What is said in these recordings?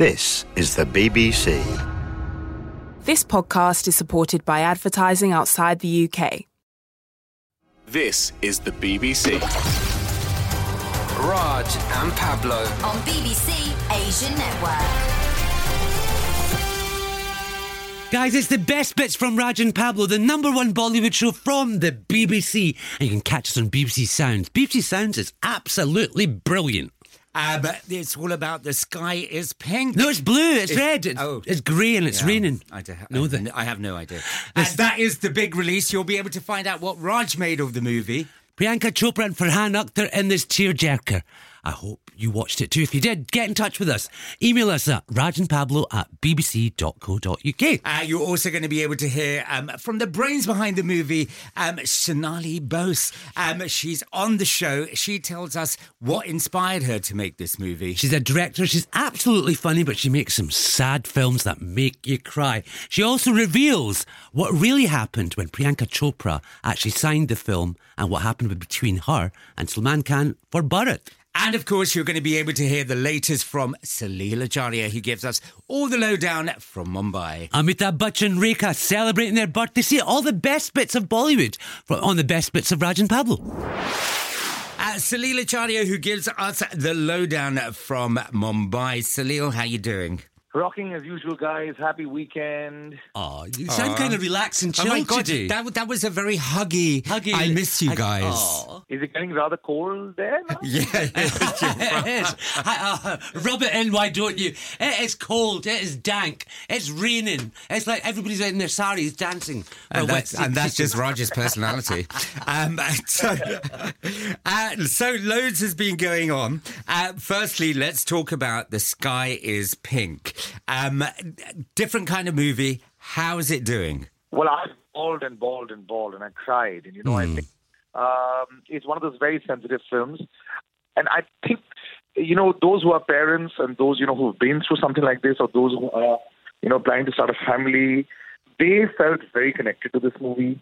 This is the BBC. This podcast is supported by advertising outside the UK. This is the BBC. Raj and Pablo. on BBC Asian Network. Guys, it's the best bits from Raj and Pablo, the number one Bollywood show from the BBC. And you can catch us on BBC Sounds. BBC Sounds is absolutely brilliant. Uh, but it's all about the sky is pink. No, it's blue, it's, It's- red, it's, oh. it's grey, and it's Yeah, raining. I, do, No, I, I have no idea. Uh, that is the big release. You'll be able to find out what Raj made of the movie. Priyanka Chopra and Farhan Akhtar in this tearjerker. I hope you watched it too. If you did, get in touch with us. Email us at rajandpablo at bbc.co.uk. Uh, you're also going to be able to hear um, from the brains behind the movie, um, Shonali Bose. Um, she's on the show. She tells us what inspired her to make this movie. She's a director. She's absolutely funny, but she makes some sad films that make you cry. She also reveals what really happened when Priyanka Chopra actually signed the film and what happened between her and Salman Khan for Bharat. And of course, you're going to be able to hear the latest from Salil Acharya, who gives us all the lowdown from Mumbai. Amitabh Bachchan, Rekha celebrating their birthday. See all the best bits of Bollywood on the best bits of Raj and Pablo. Uh, Salil Acharya, who gives us the lowdown from Mumbai. Salil, how you doing? Rocking as usual, guys. Happy weekend. Oh, you sound kind of relaxed and Oh chill my God, today. that, that was a very huggy. Huggy. I miss you guys. Aw. Is it getting rather cold there? now? Yeah, it is. Uh, rub it in, why don't you? It is cold. It is dank. It's raining. It's like everybody's in their saris dancing. for a and that's, and that's just Roger's personality. um, so, uh, so loads has been going on. Uh, firstly, let's talk about The Sky is Pink. Um, different kind of movie. How is it doing? Well, I bawled and bawled and bawled, and I cried. And you know, I think um, it's one of those very sensitive films. And I think, you know, those who are parents and those you know who've been through something like this, or those who are, you know, planning to start a family, they felt very connected to this movie.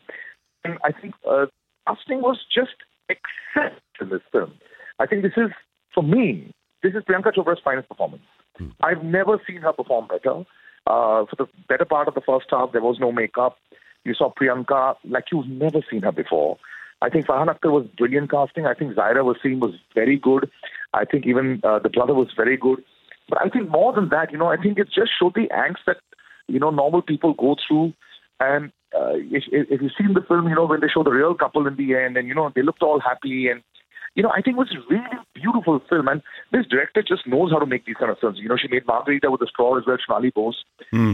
And I think uh, casting was just excellent in this film. I think this is, for me, this is Priyanka Chopra's finest performance. I've never seen her perform better. Uh, for the better part of the first half, there was no makeup. You saw Priyanka like you've never seen her before. I think Farhan Akhtar was brilliant casting. I think Zaira Wasim was very good. I think even uh, the brother was very good. But I think more than that, you know, I think it just showed the angst that, you know, normal people go through. And uh, if if you've seen the film, you know, when they show the real couple in the end and, you know, they looked all happy and, you know, I think it was a really beautiful film. And this director just knows how to make these kind of films. You know, she made Margarita with a straw as well, Shonali Bose.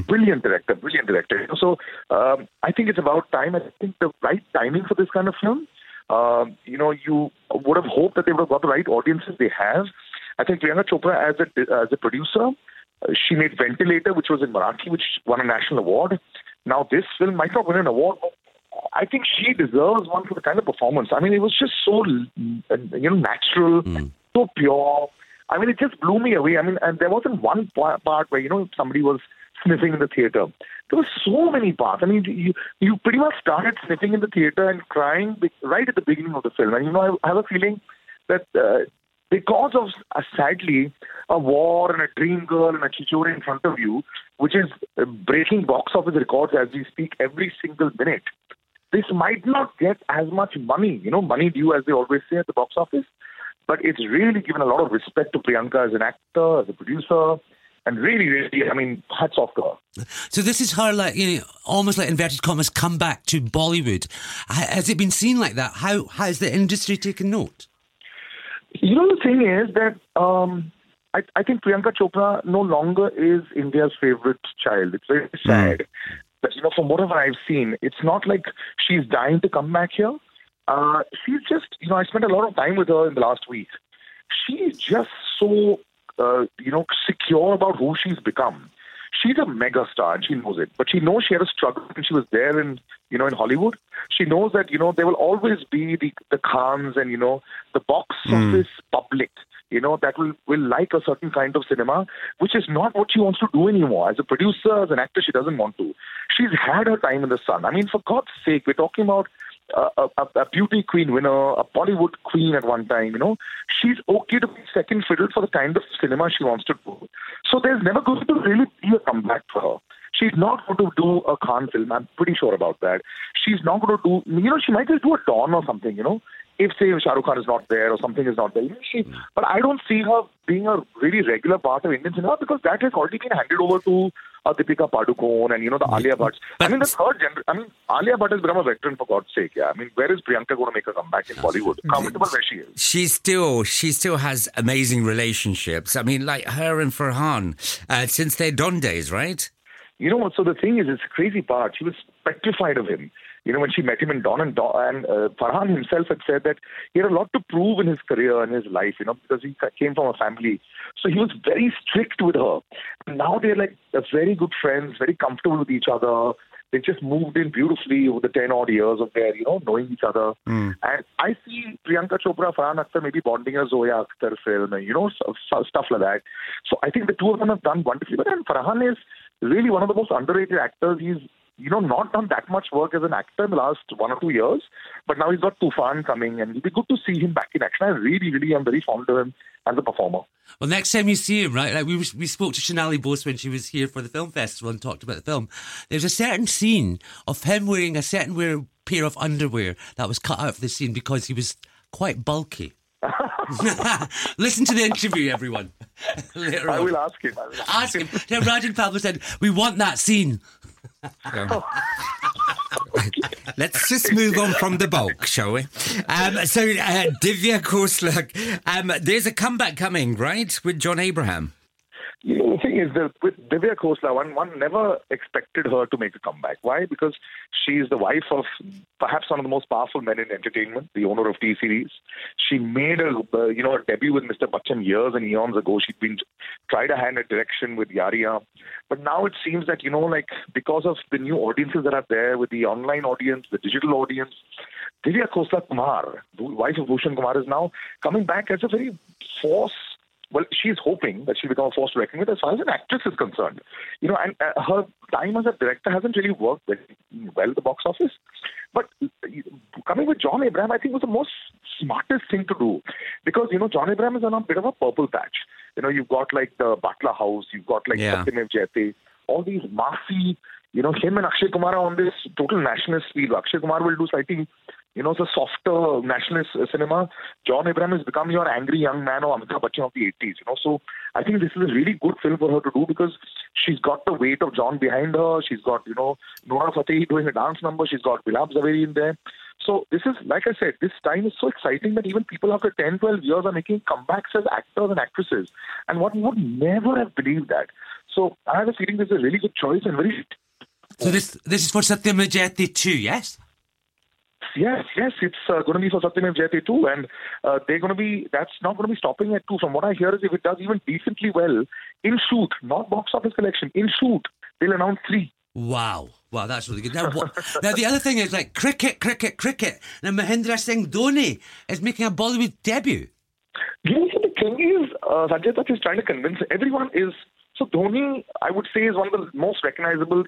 Brilliant director, brilliant director. You know, So um, I think it's about time. I think the right timing for this kind of film. Um, you know, you would have hoped that they would have got the right audiences. They have. I think Priyanka Chopra, as a as a producer, uh, she made Ventilator, which was in Marathi, which won a national award. Now this film might not win an award, but I think she deserves one for the kind of performance. I mean, it was just so uh, you know natural, so pure. I mean, it just blew me away. I mean, and there wasn't one part where you know somebody was sniffing in the theater. There were so many parts. I mean, you you pretty much started sniffing in the theater and crying right at the beginning of the film. And you know, I, have a feeling that uh, because of uh, sadly a war and a dream girl and a Chhichhore in front of you, which is breaking box office records as we speak every single minute. This might not get as much money, you know, money due as they always say at the box office, but it's really given a lot of respect to Priyanka as an actor, as a producer, and really, really, I mean, hats off to her. So this is her, like you know, almost like inverted commas, come back to Bollywood. Has it been seen like that? How has the industry taken note? You know, the thing is that um, I, I think Priyanka Chopra no longer is India's favorite child. It's very sad. But, you know, from whatever I've seen, it's not like she's dying to come back here. Uh, she's just, you know, I spent a lot of time with her in the last week. She's just so, uh, you know, secure about who she's become. She's a mega star and she knows it. But she knows she had a struggle when she was there in, you know, in Hollywood. She knows that, you know, there will always be the, the Khans and, you know, the box office public, you know, that will, will like a certain kind of cinema, which is not what she wants to do anymore. As a producer, as an actor, she doesn't want to. She's had her time in the sun. I mean, for God's sake, we're talking about a, a, a beauty queen winner, a Bollywood queen at one time. You know, she's okay to be second fiddle for the kind of cinema she wants to do. So there's never going to really be a comeback for her. She's not going to do a Khan film. I'm pretty sure about that. She's not going to do. You know, she might just do a Don or something. You know, if say Shah Rukh Khan is not there or something is not there. She, but I don't see her being a really regular part of Indian cinema because that has already been handed over to uh, Deepika Padukone and you know the Alia Bhatts. I mean the third generation. I mean Alia Bhatt has become a veteran for God's sake. Yeah. I mean where is Priyanka going to make a comeback in Bollywood? Comfortable where she is. She still, she still has amazing relationships. I mean, like her and Farhan, uh, since their Don days, right? You know what? So the thing is, it's a crazy part. She was petrified of him. You know, when she met him in Don and Don, and uh, Farhan himself had said that he had a lot to prove in his career and his life, you know, because he came from a family. So he was very strict with her. And now they're like uh, very good friends, very comfortable with each other. They just moved in beautifully over the 10 odd years of their, you know, knowing each other. And I see Priyanka Chopra, Farhan Akhtar maybe bonding a Zoya Akhtar film, and, you know, stuff like that. So I think the two of them have done wonderfully. But then Farhan is really one of the most underrated actors. He's you know, not done that much work as an actor in the last one or two years, but now he's got Toofaan coming, and it'll be good to see him back in action. I really, really am very fond of him as a performer. Well, next time you see him, right? Like we we spoke to Shonali Bose when she was here for the film festival and talked about the film. There's a certain scene of him wearing a certain wear, pair of underwear that was cut out of the scene because he was quite bulky. Listen to the interview, everyone. Later I, will ask him. Will Ask him. Now, Rajan Pablo said, "We want that scene." Let's just move on from the bulk, shall we? Um, so, uh, Divya Khosla, um, there's a comeback coming, right, with John Abraham? You know, the thing is that with Divya Khosla, one, one never expected her to make a comeback. Why? Because she's the wife of perhaps one of the most powerful men in entertainment, the owner of T series. She made a uh, you know a debut with Mr. Bachchan years and eons ago. She'd been tried a hand at direction with Yariya, but now it seems that you know like because of the new audiences that are there with the online audience, the digital audience, Divya Khosla Kumar, the wife of Bhushan Kumar, is now coming back as a very force well, she's hoping that she'll become a force to reckon with as far as an actress is concerned. You know, and uh, her time as a director hasn't really worked very well at the box office. But coming with John Abraham, I think was the most smartest thing to do because you know John Abraham is on a bit of a purple patch. You know, you've got like the Batla House, you've got like Yeah. Satyamev Jayate, all these massy. You know, him and Akshay Kumar are on this total nationalist speed. Akshay Kumar will do slightly you know, the softer nationalist uh, cinema. John Abraham has become your angry young man or Amitabh Bachchan of the 80s, you know. So I think this is a really good film for her to do because she's got the weight of John behind her. She's got, you know, Nora Fatehi doing a dance number. She's got Bilab Zaveri in there. So this is, like I said, this time is so exciting that even people after 10, 12 years are making comebacks as actors and actresses. And one would never have believed that. So I have a feeling this is a really good choice and very So this this is for Satyamev Jayate too, yes? Yes, yes, it's uh, going to be for Satyamev Jayate too, and uh, they're going to be. That's not going to be stopping at two. From what I hear, is if it does even decently well in shoot, not box office collection, in shoot, they'll announce three. Wow. Wow, that's really good. Now, what, now the other thing is like cricket, cricket, cricket. Now Mahendra Singh Dhoni is making a Bollywood debut. You know, so the thing is, uh, Sanjay Dutt is trying to convince everyone is. So Dhoni, I would say, is one of the most recognizable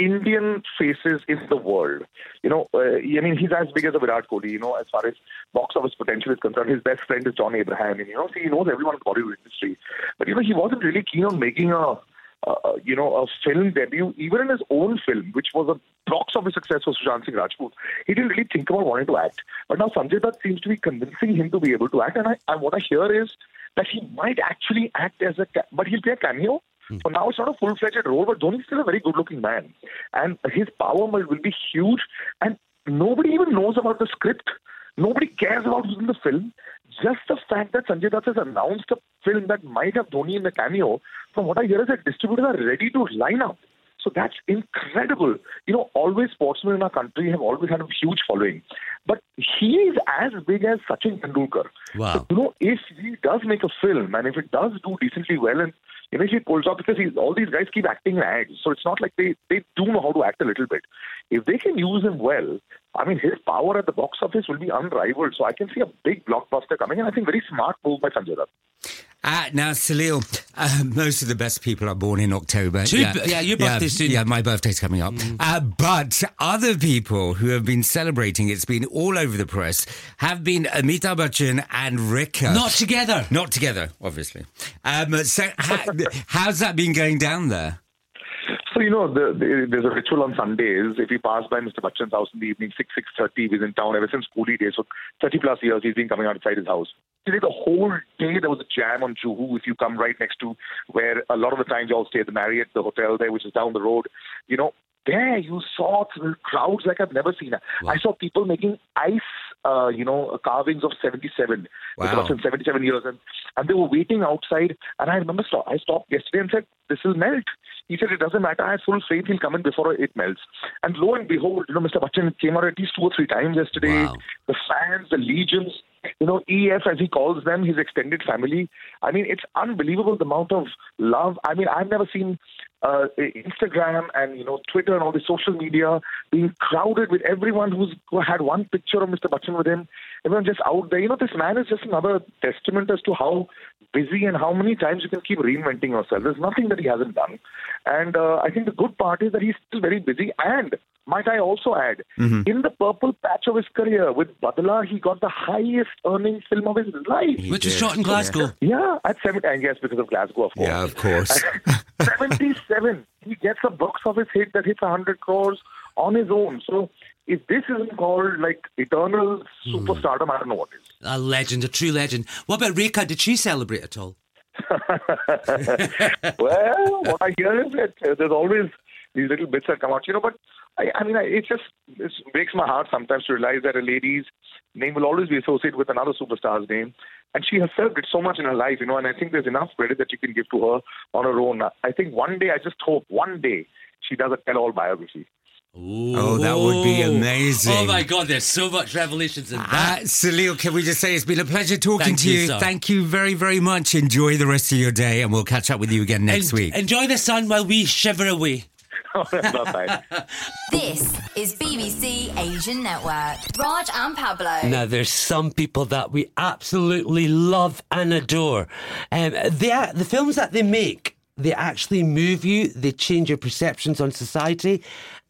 Indian faces in the world. You know, uh, I mean, he's as big as a Virat Kohli. You know, as far as box office potential is concerned, his best friend is John Abraham, and you know, see, he knows everyone in the Bollywood industry. But you know, he wasn't really keen on making a. Uh, you know, a film debut, even in his own film, which was a box office success for Sushant Singh Rajput, he didn't really think about wanting to act. But now Sanjay Dutt seems to be convincing him to be able to act, and I, and what I hear is that he might actually act as a, but he'll play a cameo. Hmm. So now it's not a full-fledged role, but Dhoni's still a very good-looking man, and his power will, will be huge. And nobody even knows about the script. Nobody cares about who's in the film. Just the fact that Sanjay Dutt has announced a film that might have Dhoni in the cameo, from what I hear is that distributors are ready to line up. So that's incredible. You know, always sportsmen in our country have always had a huge following. But he is as big as Sachin Tendulkar. Wow. So, you know, if he does make a film and if it does do decently well and eventually pulls off because he's, all these guys keep acting in ads. So it's not like they, they do know how to act a little bit. If they can use him well, I mean, his power at the box office will be unrivaled. So I can see a big blockbuster coming, and I think very smart move by Sanjay Dutt. Uh, now, Salil, uh, most of the best people are born in October. Two- yeah, your birthday's soon. Yeah, my birthday's coming up. Uh, but other people who have been celebrating, it's been all over the press, have been Amitabh Bachchan and Rekha. Not together. Not together, obviously. Um, so, how's that been going down there? So you know, the, the, there's a ritual on Sundays. If you pass by Mr. Bachchan's house in the evening, six six thirty, he's in town ever since schoolie days. So thirty plus years, he's been coming outside his house. Today, the whole day there was a jam on Juhu. If you come right next to where a lot of the times you all stay at the Marriott, the hotel there, which is down the road, you know, there you saw crowds like I've never seen. I saw people making ice, uh, you know, carvings of 77. Wow. Bachchan, 77 years, and, and they were waiting outside. And I remember stop, I stopped yesterday and said, "This will melt." He said, "It doesn't matter. I have full faith he'll come in before it melts." And lo and behold, you know, Mr. Bachchan came out at least two or three times yesterday. Wow. The fans, the legions, you know, EF as he calls them, his extended family. I mean, it's unbelievable the amount of love. I mean, I've never seen uh, Instagram and you know Twitter and all the social media being crowded with everyone who's who had one picture of Mr. Bachchan with him. Everyone just out there. You know, this man is just another testament as to how busy and how many times you can keep reinventing yourself. There's nothing that he hasn't done, and uh, I think the good part is that he's still very busy. And might I also add, in the purple patch of his career with Badla, he got the highest earning film of his life. Which is shot in Glasgow. Yeah, at 70, I guess because of Glasgow, of course. Yeah, of course. At 77, he gets a box office hit that hits 100 crores on his own. So if this isn't called like eternal superstardom, I don't know what is. A legend, a true legend. What about Rekha? Did she celebrate at all? well, what I hear is that uh, there's always these little bits that come out, you know. But I, I mean, I, it just it breaks my heart sometimes to realize that a lady's name will always be associated with another superstar's name, and she herself did so much in her life, you know. And I think there's enough credit that you can give to her on her own. I think one day, I just hope one day she does a tell-all biography. Oh, that would be amazing. Oh my God, there's so much revelations in that. Uh, Salil, can we just say it's been a pleasure talking Thank to you, you? Thank you very, very much. Enjoy the rest of your day, and we'll catch up with you again next En- week. Enjoy the sun while we shiver away. This is BBC Asian Network. Raj and Pablo. Now, there's some people that we absolutely love and adore. Um, the films that they make, they actually move you, they change your perceptions on society.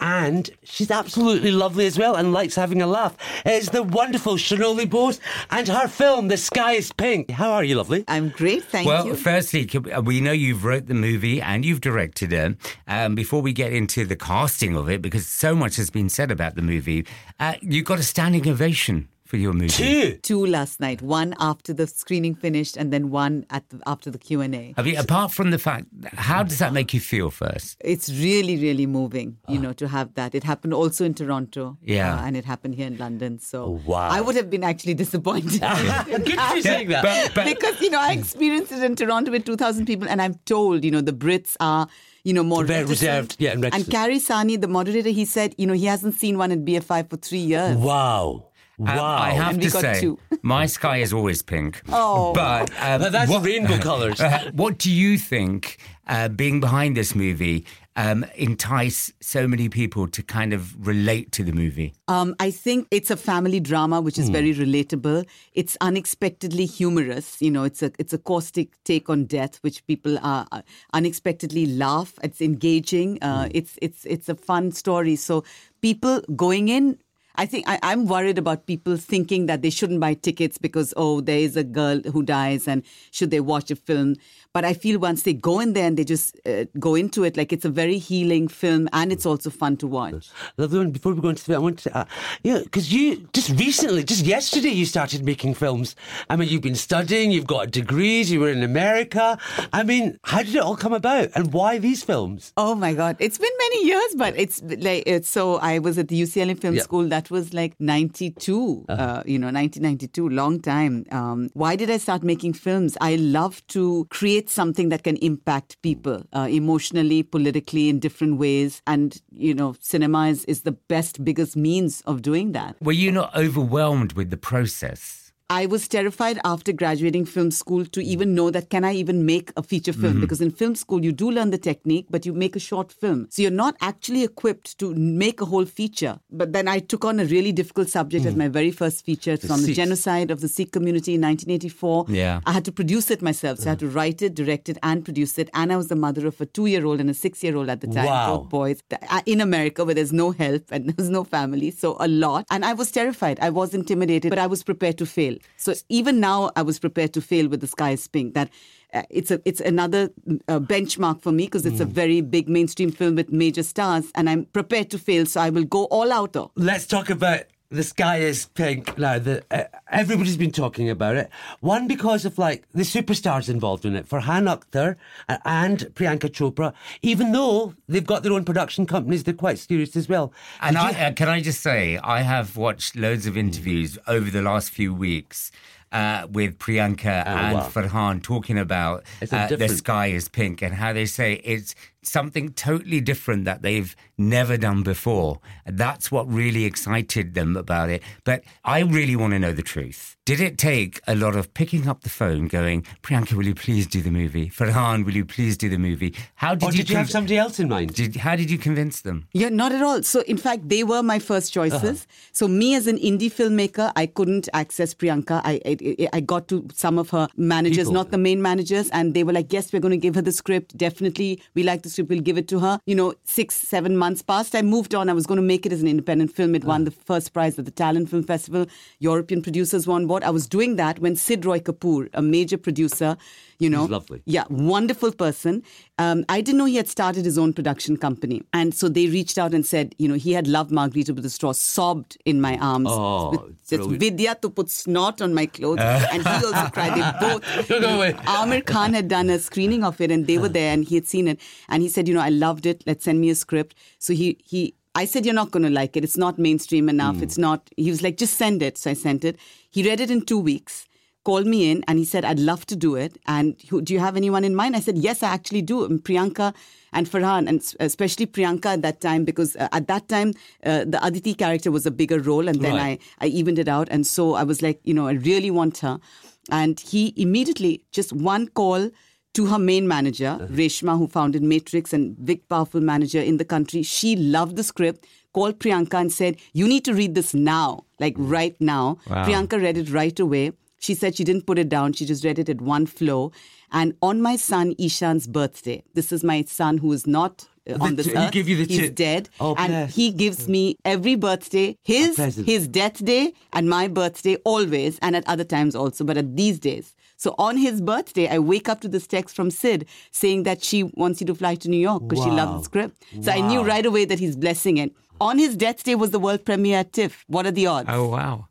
And she's absolutely lovely as well and likes having a laugh. It's the wonderful Shonali Bose and her film, The Sky is Pink. How are you, lovely? I'm great, thank well, you. Well, firstly, uh, we know you've wrote the movie and you've directed it. Um, before we get into the casting of it, because so much has been said about the movie, uh, you got a standing ovation for your movie. Two. Two last night, one after the screening finished, and then one at the, after the Q and A. A. I mean, apart from the fact, how does that make you feel first? It's really, really moving, you know, to have that. It happened also in Toronto, Yeah. uh, and it happened here in London. So wow. I would have been actually disappointed. Good for you saying that. But, but because you know I experienced it in Toronto with 2,000 people, and I'm told you know the Brits are you know more Very reserved, yeah, and reticent. Carrie Sani, the moderator, he said you know he hasn't seen one at BFI for three years. Wow. Um, Wow. I have And to say, two. my sky is always pink. Oh. but um, But that's what, rainbow colours. Uh, what do you think, uh, being behind this movie, um, entice so many people to kind of relate to the movie? Um, I think it's a family drama which is very relatable. It's unexpectedly humorous. You know, it's a it's a caustic take on death, which people are uh, unexpectedly laugh. It's engaging. Uh, It's it's it's a fun story. So people going in. I think I, I'm worried about people thinking that they shouldn't buy tickets because oh there is a girl who dies and should they watch a film? But I feel once they go in there and they just uh, go into it like it's a very healing film and it's also fun to watch. Lovely one. Before we go into the, I want to, uh, yeah, because you just recently, just yesterday, you started making films. I mean, you've been studying, you've got degrees, you were in America. I mean, how did it all come about, and why these films? Oh my God! It's been many years, but it's like it's so. I was at the UCLA Film Yeah. School. That was like '92. uh you know, 1992, long time. Um, why did I start making films? I love to create something that can impact people uh, emotionally, politically, in different ways, and you know, cinema is, is the best, biggest means of doing that. Were you not overwhelmed with the process? I was terrified after graduating film school to even know that can I even make a feature film? Mm-hmm. Because in film school, you do learn the technique, but you make a short film. So you're not actually equipped to make a whole feature. But then I took on a really difficult subject Mm. as my very first feature. It's on the genocide of the Sikh community in 1984. Yeah. I had to produce it myself. So I had to write it, direct it, and produce it. And I was the mother of a two year old and a six year old at the time, Wow. both boys, uh, in America where there's no help and there's no family. So a lot. And I was terrified. I was intimidated, but I was prepared to fail. So even now, I was prepared to fail with The Sky is Pink. That uh, it's a it's another uh, benchmark for me because it's a very big mainstream film with major stars, and I'm prepared to fail. So I will go all out. Though. Let's talk about the sky is pink now. The, uh, everybody's been talking about it. One because of like the superstars involved in it, Farhan Akhtar uh, and Priyanka Chopra. Even though they've got their own production companies, they're quite serious as well. And I, you- uh, can I just say, I have watched loads of interviews over the last few weeks uh, with Priyanka and wow. Farhan talking about uh, the sky is pink and how they say it's something totally different that they've never done before. That's what really excited them about it. But I really want to know the truth. Did it take a lot of picking up the phone, going, Priyanka, will you please do the movie? Farhan, will you please do the movie? How did or you? did you have somebody else in mind? Did, how did you convince them? Yeah, not at all. So, in fact, they were my first choices. Uh-huh. So, me as an indie filmmaker, I couldn't access Priyanka. I, I I got to some of her managers, People. not the main managers, and they were like, "Yes, we're going to give her the script. Definitely, we like the We'll give it to her." You know, six, seven months passed. I moved on. I was going to make it as an independent film. It won ah. the first prize at the Tallinn Film Festival. European producers won board. I was doing that when Sid Roy Kapur, a major producer, you know, He's lovely. yeah, wonderful person. Um, I didn't know he had started his own production company. And so they reached out and said, you know, he had loved Margarita with a straw, sobbed in my arms. Oh, with. Vidya to put snot on my clothes. and he also cried. They both. No, no, wait. Aamir Khan had done a screening of it and they were there and he had seen it. And he said, you know, I loved it. Let's send me a script. So he, he, I said, you're not going to like it. It's not mainstream enough. It's not. He was like, just send it. So I sent it. He read it in two weeks called me in and he said, I'd love to do it. And do you have anyone in mind? I said, yes, I actually do. And Priyanka and Farhan, and especially Priyanka at that time, because uh, at that time, uh, the Aditi character was a bigger role. And then Right. I, I evened it out. And so I was like, you know, I really want her. And he immediately, just one call to her main manager, Reshma, who founded Matrix and big, powerful manager in the country. She loved the script, called Priyanka and said, You need to read this now, like right now. Priyanka read it right away. She said she didn't put it down, she just read it at one flow. And on my son Ishan's birthday, this is my son who is not uh, on this earth. give you the He's dead. Oh, and bless. he gives me every birthday his his death day and my birthday always and at other times also but at these days so on his birthday i wake up to this text from sid saying that she wants you to fly to new york because she loved Wow. the script so i knew right away that he's blessing it on his death day was the world premiere at tiff what are the odds Oh, wow.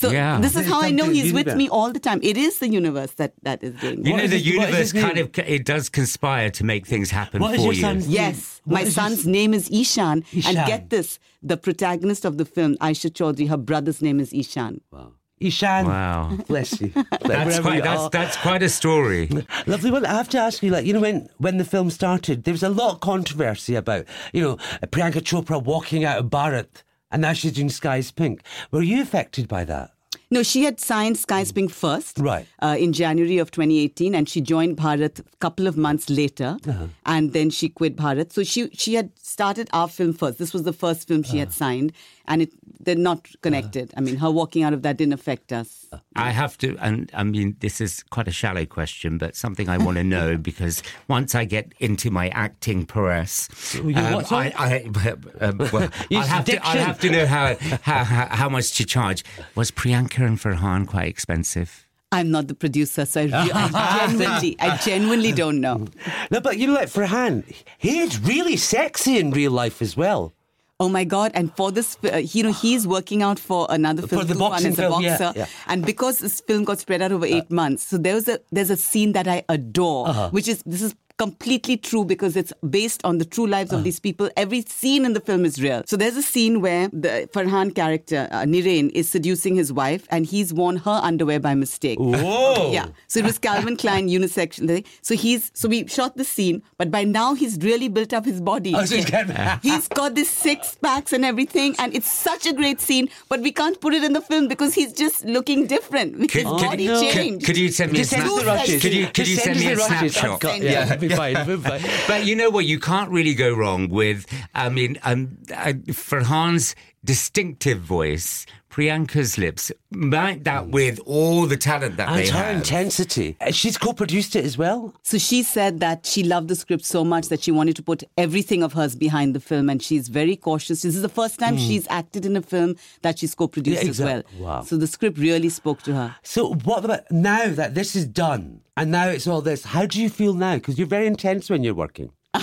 So yeah. this is how i know he's with universe. me all the time it is the universe that that is doing You know, the his- universe kind of it does conspire to make things happen What is for your you. son's? Yes, What my is son's his- name is Ishan. Ishan. And get this the protagonist of the film, Aisha Chaudhry, her brother's name is Ishan. Wow. Ishan. Wow. Bless you. That's quite, you that's, that's quite a story. Lovely one. I have to ask you, like, you know, when, when the film started, there was a lot of controversy about, you know, Priyanka Chopra walking out of Bharat and now she's doing Skies Pink. Were you affected by that? No, she had signed Sky's Pink first Right. uh, in January of 2018, and she joined Bharat a couple of months later, and then she quit Bharat. So she she had started our film first. This was the first film she had signed, and it they're not connected. I mean, her walking out of that didn't affect us. I have to, and I mean, this is quite a shallow question, but something I want to know because once I get into my acting prowess, you um. I, I, um, well, I'll, have to, I'll have to know how, how, how, how much to charge. Was Priyanka and Farhan quite expensive? I'm not the producer, so I, re- I genuinely, I genuinely don't know. No, but you know, like Farhan, he is really sexy in real life as well. Oh my God! And for this, uh, you know, he's working out for another film. For the Toofaan boxing as a film, yeah, boxer. yeah. And because this film got spread out over eight months, so there's a there's a scene that I adore, Uh-huh. which is this is completely true because it's based on the true lives of these people. Every scene in the film is real. So there's a scene where the Farhan character, uh, Niren, is seducing his wife and he's worn her underwear by mistake. Whoa. Yeah. So it was Calvin Klein unisex. So he's so we shot the scene, but by now he's really built up his body. Oh, so he's getting- he's got this six packs and everything, and it's such a great scene. But we can't put it in the film because he's just looking different. His Could- could- body no. Could, changed. could you send me a Just send us the snapshot? Could you, could you send send me a us the rushes. snapshot? I've yeah, fine. But you know what? You can't really go wrong with, I mean, um, uh, Farhan's distinctive voice, Priyanka's lips, mount that with all the talent that And they her have. intensity. Uh, She's co-produced it as well. So she said that she loved the script so much that she wanted to put everything of hers behind the film, and she's very cautious. This is the first time she's acted in a film that she's co-produced. Yeah, as well. wow. So the script really spoke to her. So what about now that this is done and now it's all this? How do you feel now? Because you're very intense when you're working.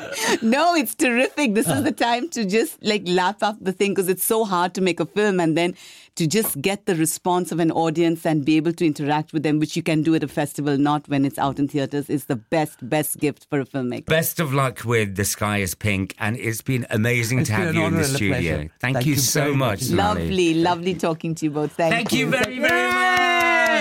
no, it's terrific. This is the time to just like laugh up the thing because it's so hard to make a film and then to just get the response of an audience and be able to interact with them, which you can do at a festival, not when it's out in theaters, is the best, best gift for a filmmaker. Best of luck with The Sky is Pink, and it's been amazing It's to been have you in the studio. Thank, Thank you you so much, much. Lovely, lovely talking to you both. Thank, Thank you very, very much.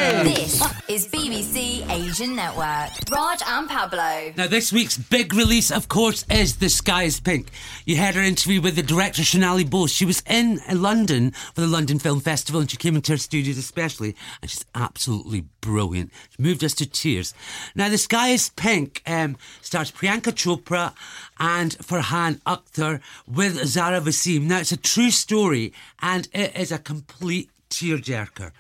This is BBC Asian Network. Raj and Pablo. Now, this week's big release, of course, is The Sky is Pink. You had her interview with the director, Shonali Bose. She was in London for the London Film Festival and she came into our studios especially, and she's absolutely brilliant. She moved us to tears. Now, The Sky is Pink um, stars Priyanka Chopra and Farhan Akhtar with Zaira Wasim. Now, it's a true story and it is a complete tearjerker.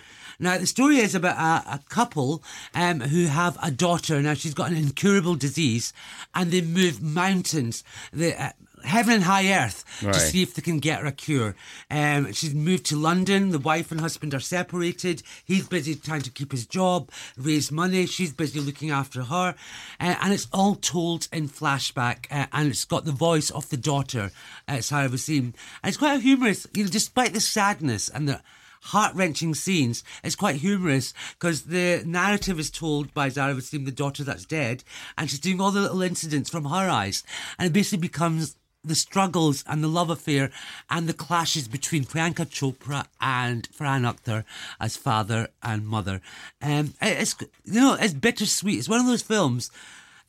Now, the story is about a, a couple um, who have a daughter. Now, she's got an incurable disease, and they move mountains, the, uh, heaven and high earth, Right. to see if they can get her a cure. Um, she's moved to London. The wife and husband are separated. He's busy trying to keep his job, raise money. She's busy looking after her. Uh, and it's all told in flashback, uh, and it's got the voice of the daughter, uh, Zaira Wasim. And it's quite humorous, you know, despite the sadness and the heart wrenching scenes. It's quite humorous because the narrative is told by Zara the daughter that's dead, and she's doing all the little incidents from her eyes. And it basically becomes the struggles and the love affair and the clashes between Priyanka Chopra and Farhan Akhtar as father and mother. Um, it- it's, you know, it's bittersweet. It's one of those films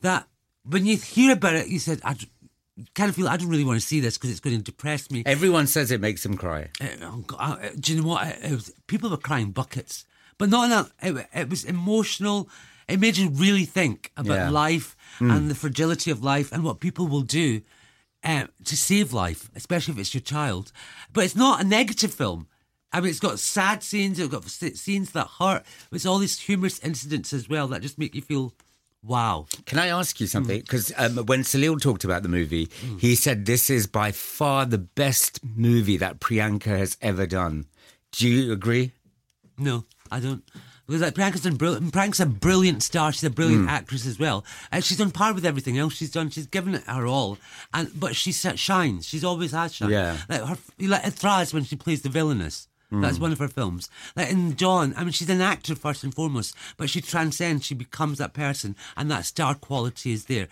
that when you hear about it, you said, I kind of feel I don't really want to see this because it's going to depress me. Everyone says it makes them cry. Uh, oh God, uh, do you know what? It, it was, people were crying buckets, but not enough. It, it was emotional. It made you really think about Yeah. life and the fragility of life and what people will do uh, to save life, especially if it's your child. But it's not a negative film. I mean, it's got sad scenes. It's got scenes that hurt. It's all these humorous incidents as well that just make you feel, wow. Can I ask you Mm. something? Because um, when Salil talked about the movie, he said this is by far the best movie that Priyanka has ever done. Do you agree? No, I don't. Because like Priyanka's done brilliant. Priyanka's a brilliant star. She's a brilliant Hmm. actress as well. And she's on par with everything else she's done. She's given it her all. And but she shines. She's always has shined. Yeah. Like her, like Thraz when she plays the villainess. That's one of her films. Like in Don, I mean, she's an actor first and foremost, but she transcends. She becomes that person, and that star quality is there.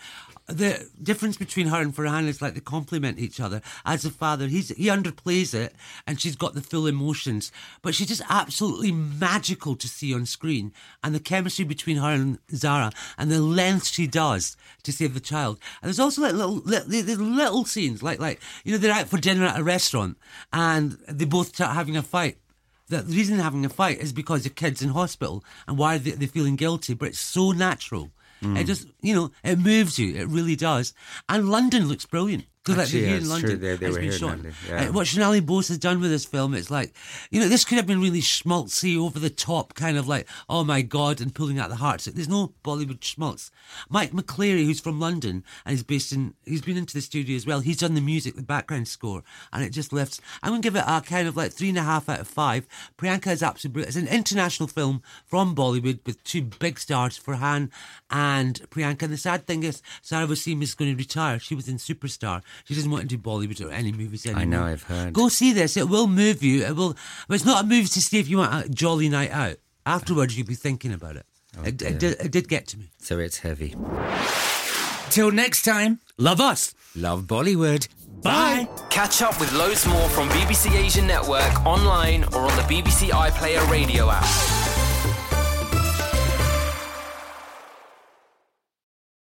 The difference between her and Farhan is like they complement each other. As a father, he's he underplays it, and she's got the full emotions. But she's just absolutely magical to see on screen, and the chemistry between her and Zara, and the length she does to save the child. And there's also like little, little, little scenes, like like you know they're out for dinner at a restaurant, and they both start having a fight. The reason they're having a fight is because the kid's in hospital, and why they, they're feeling guilty? But it's so natural. Mm. It just, you know, it moves you. It really does. And London looks brilliant. Because like Actually, they're here in London. true. They- they it's been shot. Yeah. Uh, what Shonali Bose has done with this film, it's like, you know, this could have been really schmaltzy, over the top, kind of like, oh my God, and pulling out the hearts. There's no Bollywood schmaltz. Mikey McCleary, who's from London and he's based in, he's been into the studio as well. He's done the music, the background score, and it just lifts. I'm going to give it a kind of like three and a half out of five. Priyanka is absolutely brilliant. It's an international film from Bollywood with two big stars, Farhan and Priyanka. And the sad thing is, Zaira Wasim is going to retire. She was in Superstar. She doesn't want to do Bollywood or any movies anymore. I know, I've heard. Go see this. It will move you. It will. But it's not a movie to see if you want a jolly night out. Afterwards, you'll be thinking about it. Oh, it, it, did, it did get to me. So it's heavy. Till next time, love us. Love Bollywood. Bye. Catch up with loads more from BBC Asian Network online or on the BBC iPlayer radio app.